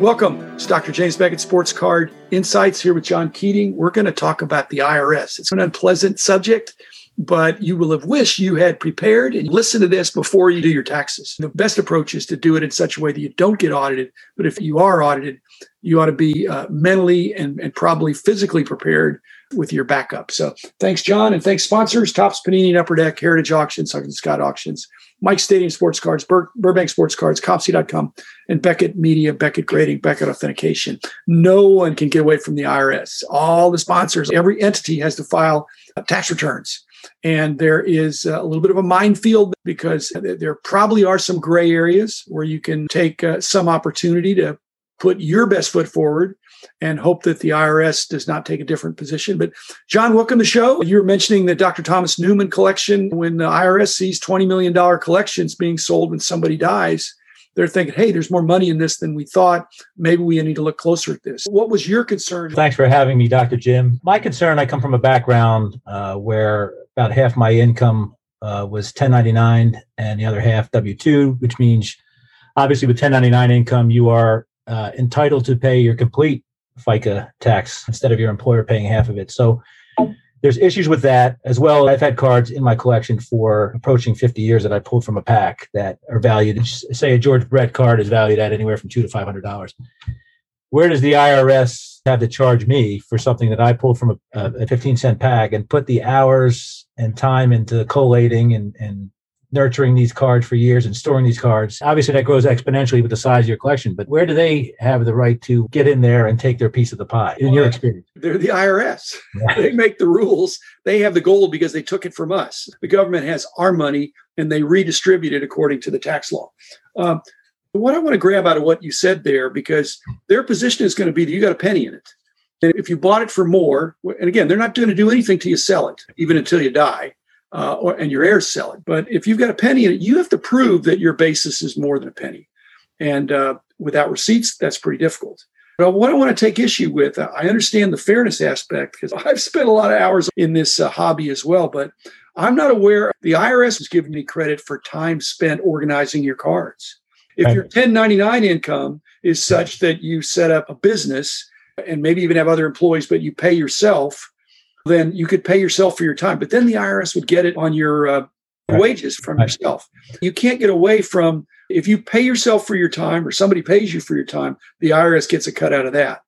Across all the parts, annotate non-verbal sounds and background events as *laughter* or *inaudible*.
Welcome. It's Dr. James Beckett Sports Card Insights here with John Keating. We're going to talk about the IRS. It's an unpleasant subject, but you will have wished you had prepared and listen to this before you do your taxes. The best approach is to do it in such a way that you don't get audited. But if you are audited, you ought to be uh, mentally and, and probably physically prepared with your backup. So thanks, John, and thanks sponsors, Topps Panini and Upper Deck, Heritage Auctions, Scott Auctions, Mike Stadium Sports Cards, Bur- Burbank Sports Cards, Copsy.com, and Beckett Media, Beckett Grading, Beckett Authentication. No one can get away from the IRS. All the sponsors, every entity has to file tax returns. And there is a little bit of a minefield because there probably are some gray areas where you can take uh, some opportunity to put your best foot forward and hope that the IRS does not take a different position. But John, welcome to the show. You were mentioning the Dr. Thomas Newman collection. When the IRS sees $20 million collections being sold when somebody dies, they're thinking, hey, there's more money in this than we thought. Maybe we need to look closer at this. What was your concern? Thanks for having me, Dr. Jim. My concern, I come from a background uh, where about half my income uh, was 1099 and the other half W 2, which means obviously with 1099 income, you are uh, entitled to pay your complete FICA tax instead of your employer paying half of it. So there's issues with that as well. I've had cards in my collection for approaching 50 years that I pulled from a pack that are valued. Say a George Brett card is valued at anywhere from two to five hundred dollars. Where does the IRS have to charge me for something that I pulled from a, a 15 cent pack and put the hours and time into collating and, and nurturing these cards for years and storing these cards. Obviously, that grows exponentially with the size of your collection, but where do they have the right to get in there and take their piece of the pie in your experience? They're the IRS. Yeah. They make the rules. They have the gold because they took it from us. The government has our money and they redistribute it according to the tax law. Um, what I want to grab out of what you said there, because their position is going to be that you got a penny in it. And if you bought it for more, and again, they're not going to do anything till you sell it, even until you die uh, or, and your heirs sell it. But if you've got a penny in it, you have to prove that your basis is more than a penny. And uh, without receipts, that's pretty difficult. But what I want to take issue with, uh, I understand the fairness aspect because *laughs* I've spent a lot of hours in this uh, hobby as well, but I'm not aware the IRS is giving me credit for time spent organizing your cards. If right. your 1099 income is such that you set up a business and maybe even have other employees, but you pay yourself, then you could pay yourself for your time. But then the IRS would get it on your uh, right. wages from right. yourself. You can't get away from if you pay yourself for your time or somebody pays you for your time, the IRS gets a cut out of that.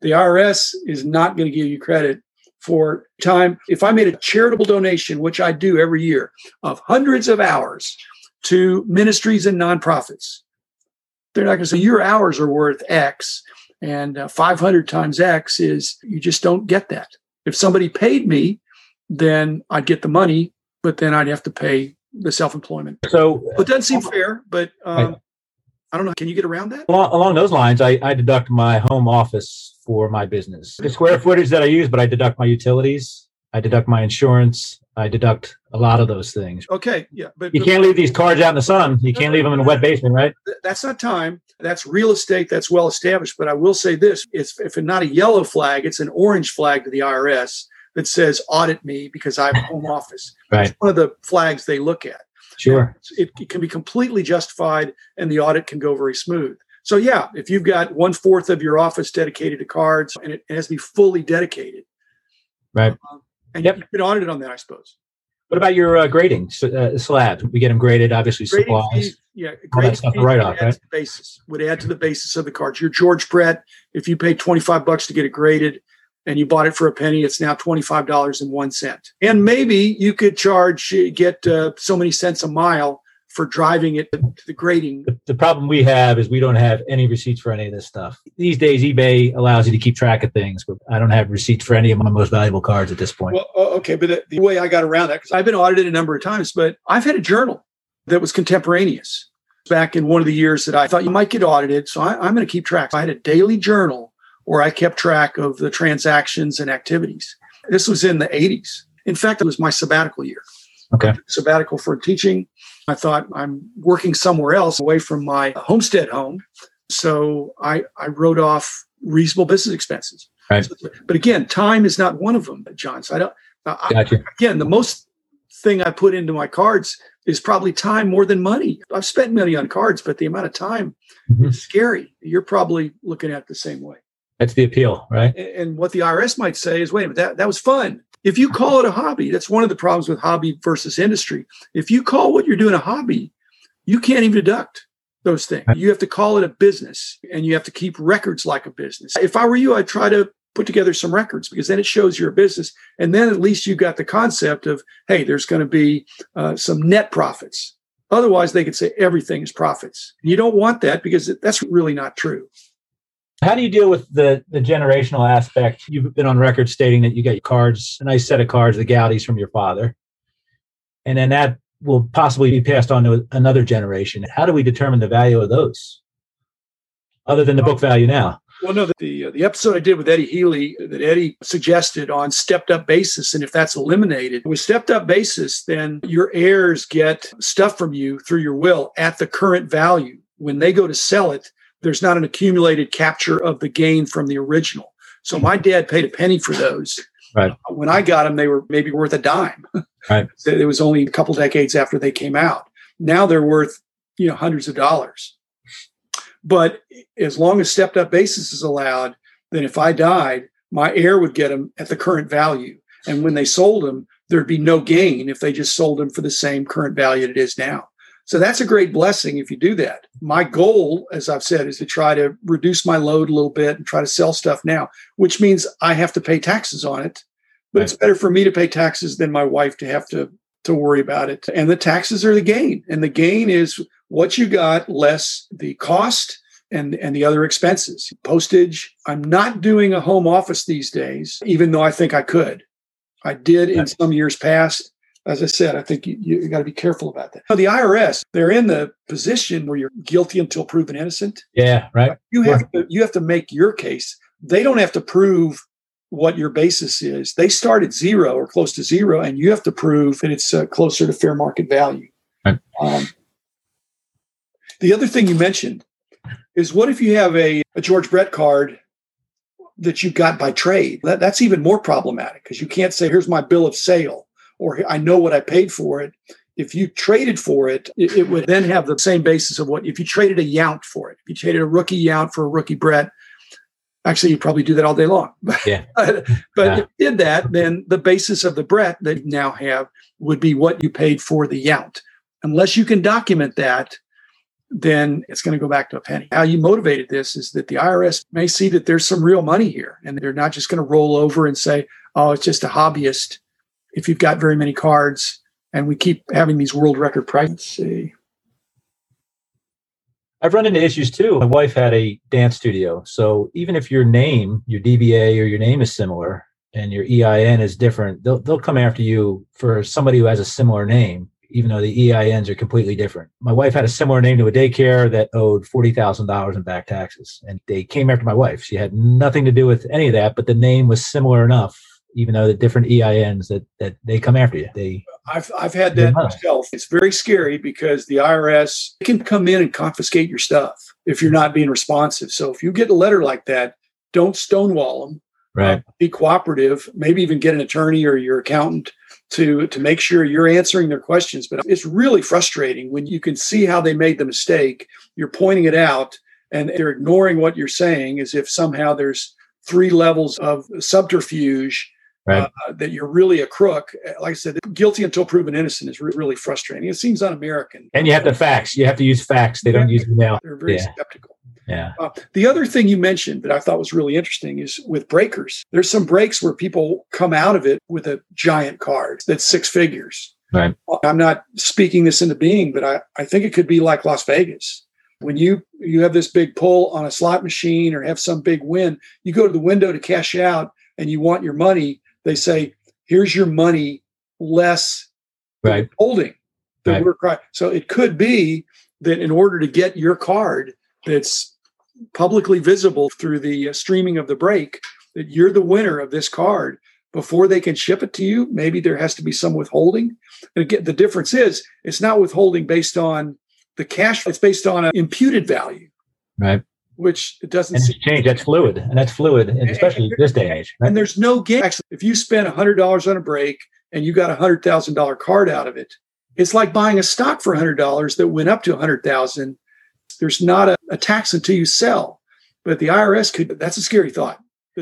The IRS is not going to give you credit for time. If I made a charitable donation, which I do every year, of hundreds of hours to ministries and nonprofits, they're not going to say your hours are worth X and uh, 500 times X is you just don't get that. If somebody paid me, then I'd get the money, but then I'd have to pay the self employment. So it doesn't seem fair, but um, I don't know. Can you get around that? Along, along those lines, I, I, deduct my home office for my business. The square footage that I use, but I deduct my utilities, I deduct my insurance, I deduct a lot of those things. Okay, yeah, but you can't leave these cards out in the sun. You can't leave them in a wet basement, right? That's not time. That's real estate. That's well established. But I will say this: it's if it's not a yellow flag, it's an orange flag to the IRS that says audit me because I have a home *laughs* office. Right. It's one of the flags they look at. Sure. It, it can be completely justified, and the audit can go very smooth. So yeah, if you've got one fourth of your office dedicated to cards, and it, it has to be fully dedicated, right? Um, and yep. you've been audited on that, I suppose. What about your uh, grading uh, slabs? We get them graded, obviously grading supplies. Yeah, all that stuff right off, right? Basis would add to the basis of the cards. Your George Brett, if you paid twenty five bucks to get it graded, and you bought it for a penny, it's now twenty five dollars and one cent. And maybe you could charge get uh, so many cents a mile for driving it to the grading. The, the, problem we have is we don't have any receipts for any of this stuff. These days, eBay allows you to keep track of things, but I don't have receipts for any of my most valuable cards at this point. Well, okay, but the, way I got around that, because I've been audited a number of times, but I've had a journal that was contemporaneous back in one of the years that I thought you might get audited. So I, I'm going to keep track. I had a daily journal where I kept track of the transactions and activities. This was in the 80s. In fact, it was my sabbatical year. Okay. Sabbatical for teaching I thought I'm working somewhere else away from my homestead home. So I, I wrote off reasonable business expenses. Right. But again, time is not one of them, John. So I don't, gotcha. Again, the most thing I put into my cards is probably time more than money. I've spent money on cards, but the amount of time Mhm. is scary. You're probably looking at the same way. That's the appeal, right? A- And what the IRS might say is, wait a minute, that, that was fun. If you call it a hobby, that's one of the problems with hobby versus industry. If you call what you're doing a hobby, you can't even deduct those things. You have to call it a business and you have to keep records like a business. If I were you, I'd try to put together some records because then it shows you're a business. And then at least you've got the concept of, hey, there's going to be uh, some net profits. Otherwise, they could say everything is profits. And you don't want that because that's really not true. How do you deal with the the generational aspect? You've been on record stating that you get cards, a nice set of cards, the Goudeys from your father, and then that will possibly be passed on to another generation. How do we determine the value of those, other than the book value now? Well, no, the the, uh, the episode I did with Eddie Healy that Eddie suggested on stepped up basis, and if that's eliminated with stepped up basis, then your heirs get stuff from you through your will at the current value. When they go to sell it, there's not an accumulated capture of the gain from the original. So my dad paid a penny for those. Right. When I got them, they were maybe worth a dime. *laughs* Right. *laughs* it was only a couple decades after they came out. Now they're worth you know hundreds of dollars. But as long as stepped up basis is allowed, then if I died, my heir would get them at the current value. And when they sold them, there'd be no gain if they just sold them for the same current value that it is now. So that's a great blessing if you do that. My goal, as I've said, is to try to reduce my load a little bit and try to sell stuff now, which means I have to pay taxes on it. But Right. it's better for me to pay taxes than my wife to have to to worry about it. And the taxes are the gain. And the gain is what you got less the cost and and the other expenses. Postage. I'm not doing a home office these days, even though I think I could. I did in some years past. As I said, I think you, you got to be careful about that. Now, the IRS, they're in the position where you're guilty until proven innocent. Yeah, right. You have to you have to make your case. They don't have to prove what your basis is. They start at zero or close to zero, and you have to prove that it's uh, closer to fair market value. Right. Um, the other thing you mentioned is what if you have a, a George Brett card that you got by trade? That, that's even more problematic because you can't say, here's my bill of sale or I know what I paid for it. If you traded for it, it, it would then have the same basis of what if you traded a Yount for it. If you traded a rookie Yount for a rookie Brett, actually you probably do that all day long. *laughs* Yeah. but Yeah. if you did that, then the basis of the Brett that you now have would be what you paid for the Yount. Unless you can document that, then it's going to go back to a penny. How you motivated this is that the IRS may see that there's some real money here and they're not just going to roll over and say, oh, it's just a hobbyist if you've got very many cards and we keep having these world record prices. I've run into issues too. My wife had a dance studio. So even if your name, your DBA or your name is similar and your EIN is different, they'll, they'll come after you for somebody who has a similar name, even though the EINs are completely different. My wife had a similar name to a daycare that owed $40,000 in back taxes. And they came after my wife. She had nothing to do with any of that, but the name was similar enough, even though the different EINs that, that they come after you. They, I've I've had that myself. It's very scary because the IRS can come in and confiscate your stuff if you're not being responsive. So if you get a letter like that, don't stonewall them. Uh, right. Be cooperative. Maybe even get an attorney or your accountant to to make sure you're answering their questions. But it's really frustrating when you can see how they made the mistake. You're pointing it out, and they're ignoring what you're saying as if somehow there's three levels of subterfuge Right. uh, that you're really a crook. Like I said, guilty until proven innocent is re- really frustrating. It seems un-American. And you have to facts. You have to use facts. They don't use email. They're very Yeah. skeptical. Yeah. Uh, the other thing you mentioned that I thought was really interesting is with breakers. There's some breaks where people come out of it with a giant card that's six figures. Right. I'm not speaking this into being, but I, I think it could be like Las Vegas. When you you have this big pull on a slot machine or have some big win, you go to the window to cash out and you want your money. They say, "Here's your money, less Right. holding that Right. we're crying. So it could be that in order to get your card that's publicly visible through the uh, streaming of the break, that you're the winner of this card before they can ship it to you. Maybe there has to be some withholding. And again, the difference is it's not withholding based on the cash, it's based on an imputed value, Right. Which it doesn't And change. That's fluid. And that's fluid, and especially this day and age. Right? And there's no gain. Actually, if you spend $100 on a break and you got a $100,000 card out of it, It's like buying a stock for $100 that went up to a 100,000. There's not a, a tax until you sell. But the IRS could, that's a scary thought.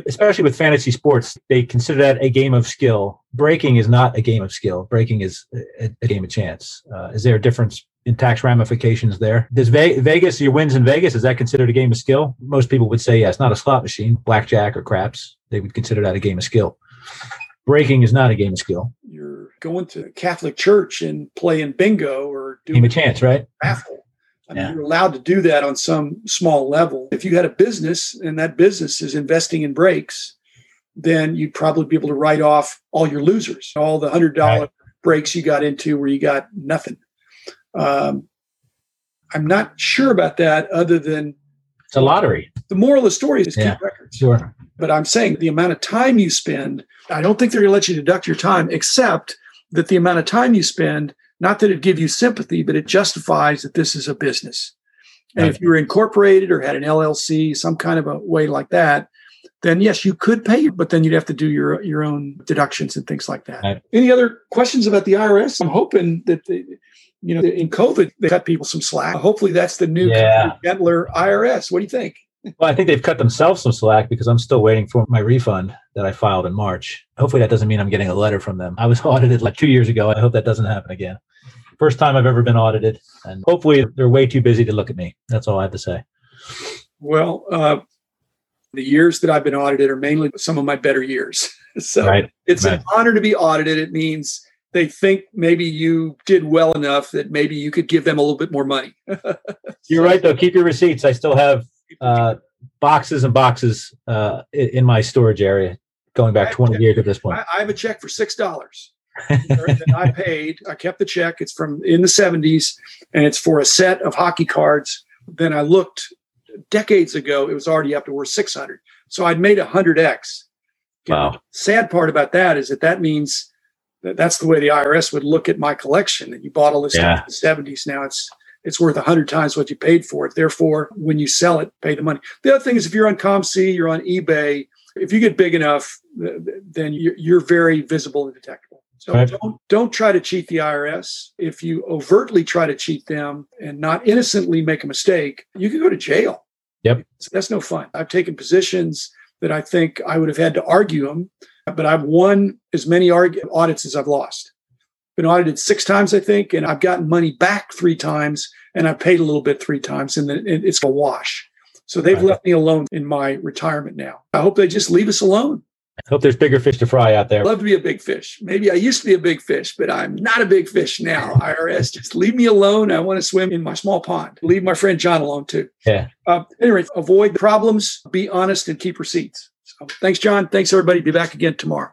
Especially with fantasy sports, they consider that a game of skill. Breaking is not a game of skill. Breaking is a, a game of chance. Uh, is there a difference in tax ramifications there? Does Ve- Vegas, your wins in Vegas, is that considered a game of skill? Most people would say yes, not a slot machine, blackjack or craps. They would consider that a game of skill. Breaking is not a game of skill. You're going to Catholic church and playing bingo or doing game of chance, right? Raffle. I mean, yeah. you're allowed to do that on some small level. If you had a business and that business is investing in breaks, then you'd probably be able to write off all your losers, all the hundred dollar right. breaks you got into where you got nothing. Um, I'm not sure about that, other than it's a lottery. The moral of the story is yeah, keep records. Sure. But I'm saying the amount of time you spend, I don't think they're going to let you deduct your time, except that the amount of time you spend not that it give you sympathy, but it justifies that this is a business. And right. if you were incorporated or had an LLC, some kind of a way like that, then yes, you could pay, but then you'd have to do your your own deductions and things like that. Right. Any other questions about the IRS? I'm hoping that the, you know in COVID they cut people some slack. Hopefully that's the new yeah. gentler IRS. What do you think? Well, I think they've cut themselves some slack because I'm still waiting for my refund that I filed in March. Hopefully that doesn't mean I'm getting a letter from them. I was *laughs* audited like two years ago. I hope that doesn't happen again. First time I've ever been audited, and hopefully they're way too busy to look at me. That's all I have to say. Well, uh, the years that I've been audited are mainly some of my better years. *laughs* so right. it's right. an honor to be audited. It means they think maybe you did well enough that maybe you could give them a little bit more money. *laughs* You're right, though. Keep your receipts. I still have uh, boxes and boxes uh, in my storage area going back 20 years at this point. I, have a check for $6 *laughs* that I paid. I kept the check. It's from in the 70s and it's for a set of hockey cards. Then I looked decades ago, it was already up to worth 600. So I'd made a 100x. Wow. sad part about that is that that means that's the way the IRS would look at my collection. That you bought all this yeah. stuff in the 70s. Now it's it's worth a hundred times what you paid for it. Therefore, when you sell it, pay the money. The other thing is if you're on COMC, you're on eBay. If you get big enough, then you're very visible and detectable. So right. don't, don't try to cheat the IRS. If you overtly try to cheat them and not innocently make a mistake, you can go to jail. Yep. That's no fun. I've taken positions that I think I would have had to argue them, but I've won as many audits as I've lost. Been audited six times, I think, and I've gotten money back three times, and I've paid a little bit three times, and then it's a wash. So they've right. left me alone in my retirement now. I hope they just leave us alone. I hope there's bigger fish to fry out there. I'd love to be a big fish. Maybe I used to be a big fish, but I'm not a big fish now. *laughs* IRS, just leave me alone. I want to swim in my small pond. Leave my friend John alone too. Yeah. Uh, anyway, avoid problems, be honest, and keep receipts. Thanks, John. Thanks, everybody. Be back again tomorrow.